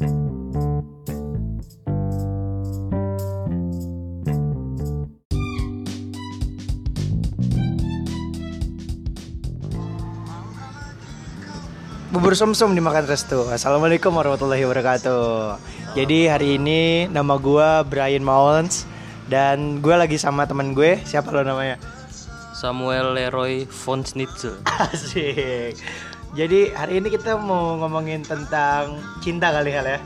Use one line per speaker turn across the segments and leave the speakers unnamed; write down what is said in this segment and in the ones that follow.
Bubur sumsum dimakan restu. Assalamualaikum warahmatullahi wabarakatuh. Jadi hari ini nama gua Brian Mauns dan gue lagi sama teman gue. Siapa lo namanya?
Samuel Leroy von Schnitzel.
Asik. Jadi hari ini kita mau ngomongin tentang cinta kali hal ya.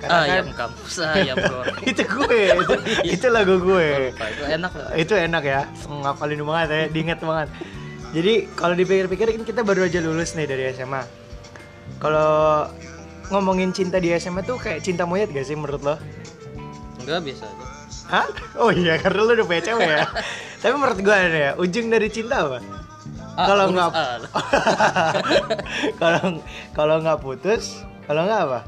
Karena kan-
ayam kampus, ayam goreng.
itu gue, itu, itu lagu gue.
Lupa, itu enak loh.
Itu enak ya, ngapalin banget ya, diinget banget. Jadi kalau dipikir-pikir kan kita baru aja lulus nih dari SMA. Kalau ngomongin cinta di SMA tuh kayak cinta monyet gak sih menurut lo?
Enggak biasa aja.
Hah? Oh iya, karena lo udah punya cewek ya. Tapi menurut gue ada ya, ujung dari cinta apa?
Ah,
Kalau nggak,
A lah.
kalau kalau nggak putus, kalau nggak apa?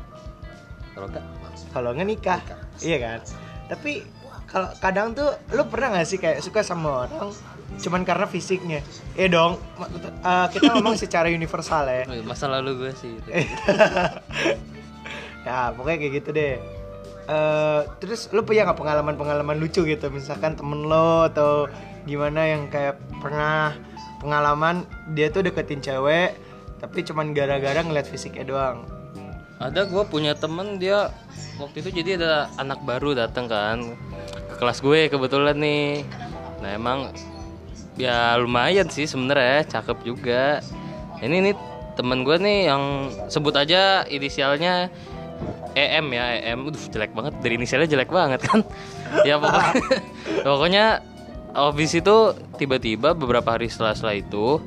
Kalau enggak,
Kalau nggak nikah, iya kan? Tapi kalau kadang tuh, lo pernah nggak sih kayak suka sama orang cuman karena fisiknya? Iya dong, eh, kita ngomong secara universal ya.
masa lalu gue sih.
ya pokoknya kayak gitu deh Eh terus lu punya nggak pengalaman-pengalaman lucu gitu misalkan temen lo atau gimana yang kayak pernah pengalaman dia tuh deketin cewek tapi cuman gara-gara ngeliat fisiknya doang
Ada gue punya temen dia waktu itu jadi ada anak baru datang kan ke kelas gue kebetulan nih. Nah emang ya lumayan sih sebenarnya cakep juga. Ini nih temen gue nih yang sebut aja inisialnya EM ya EM, Udah jelek banget dari inisialnya jelek banget kan. ya pokoknya, pokoknya habis itu tiba-tiba beberapa hari setelah setelah itu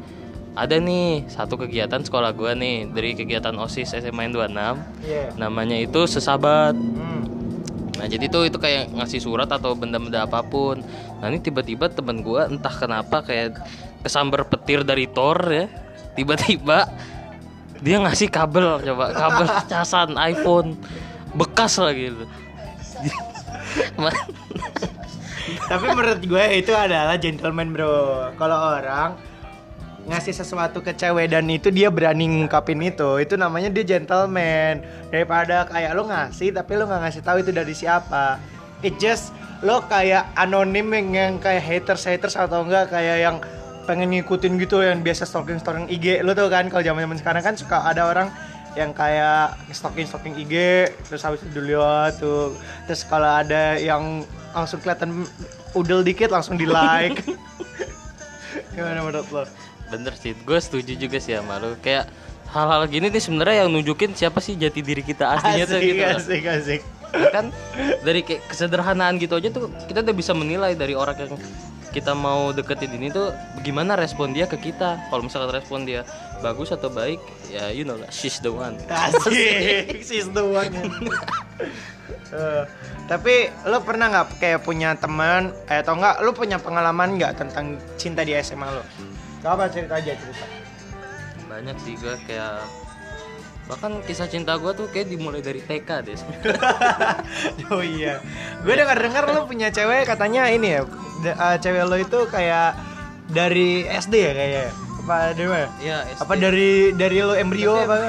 ada nih satu kegiatan sekolah gue nih dari kegiatan osis SMA 26
iya
namanya itu sesabat
Hmm.
Nah jadi tuh itu kayak ngasih surat atau benda-benda apa pun. Nah ini tiba-tiba temen gua entah kenapa kayak kesambar petir dari Thor ya. Tiba-tiba dia ngasih kabel coba. Kabel casan iPhone. Bekas lagi gitu.
Tapi menurut gue itu adalah gentleman bro. Kalau orang ngasih sesuatu ke cewek dan itu dia berani ngungkapin itu itu namanya dia gentleman. Daripada kayak lo ngasih tapi lo nggak ngasih tahu itu dari siapa. It just lo kayak anonim yang, yang kayak haters haters atau enggak kayak yang pengen ngikutin gitu yang biasa stalking stalking IG lo tuh kan kalau zaman zaman sekarang kan suka ada orang yang kayak stalking stalking IG terus habis itu dilihat tuh terus kalau ada yang langsung kelihatan udel dikit langsung di like gimana menurut lo
Bener sih, gue setuju juga sih sama lu. Kayak hal-hal gini nih sebenarnya yang nunjukin siapa sih jati diri kita aslinya tuh
asik
gitu. loh.
asik asik
Ya kan dari kayak kesederhanaan gitu aja tuh kita udah bisa menilai dari orang yang kita mau deketin ini tuh gimana respon dia ke kita? Kalau misalkan respon dia bagus atau baik ya you know lah she's the one.
Asik. Sis the one. Eh, tapi lo pernah nggak kayak punya teman eh, atau enggak lo punya pengalaman nggak tentang cinta di SMA lo? Apa cerita aja cerita.
Banyak sih gue kayak bahkan kisah cinta gue tuh kayak dimulai dari TK deh.
Oh iya. Gue dengar dengar lo punya cewek katanya ini ya eh, cewek lo itu kayak dari SD ya kayaknya? Apa dari mana?
Ya
apa dari dari lo embrio apa?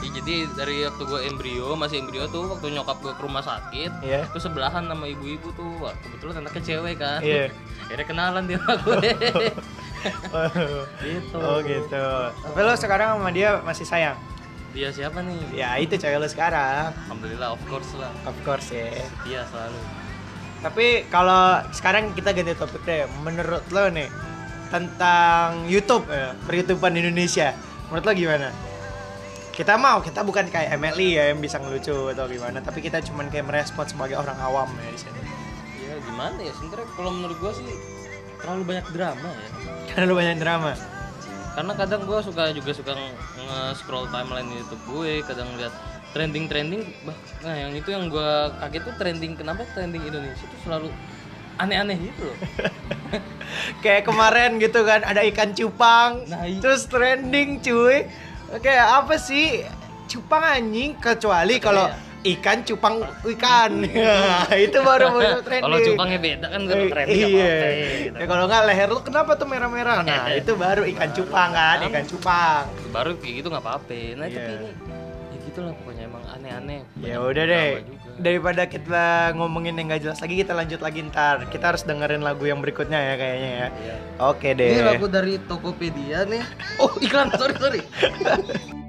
Ya, jadi dari waktu gue embrio masih embrio tuh waktu nyokap gue ke rumah sakit
Iya.
itu sebelahan sama ibu-ibu tuh. Wah, kebetulan anaknya cewek kan.
Iya.
akhirnya kenalan dia sama gue gitu.
Oh gitu. Tapi lo sekarang sama dia masih sayang?
Dia siapa nih?
Ya itu cewek lo sekarang.
Alhamdulillah of course lah.
Of course ya.
Dia selalu
tapi kalau sekarang kita ganti topik deh. Menurut lo nih tentang YouTube ya, per-YouTubean Indonesia menurut lo gimana? Kita mau kita bukan kayak MLI ya yang bisa ngelucu atau gimana tapi kita cuman kayak merespon sebagai orang awam ya di sini.
Ya gimana ya? Sebenarnya kalau menurut gue sih terlalu banyak drama ya.
Lo banyak drama
karena kadang gue suka juga suka nge-scroll timeline YouTube gue kadang lihat trending trending bah nah yang itu yang gue kaget tuh trending kenapa trending Indonesia tuh selalu aneh-aneh gitu loh.
Kayak kemarin gitu kan ada ikan cupang
Nah, iya.
terus trending cuy. Kayak apa sih? Cupang anjing kecuali kalau ikan cupang ikan Nah, itu baru baru trending
kalau cupangnya beda kan gue
Eh,
trending
iya.
gitu.
Ya, kalau nggak leher lu kenapa tuh merah-merah? Nah, itu baru ikan cupang kan, ikan cupang.
baru kayak gitu nggak apa-apa nah
Iya.
tapi ini ya gitulah pokoknya emang aneh-aneh
Ya udah deh. Daripada kita ngomongin yang gak jelas lagi, kita lanjut lagi ntar. Kita harus dengerin lagu yang berikutnya ya kayaknya ya.
Iya.
Oke deh.
Ini lagu dari Tokopedia nih. Oh iklan sorry sorry.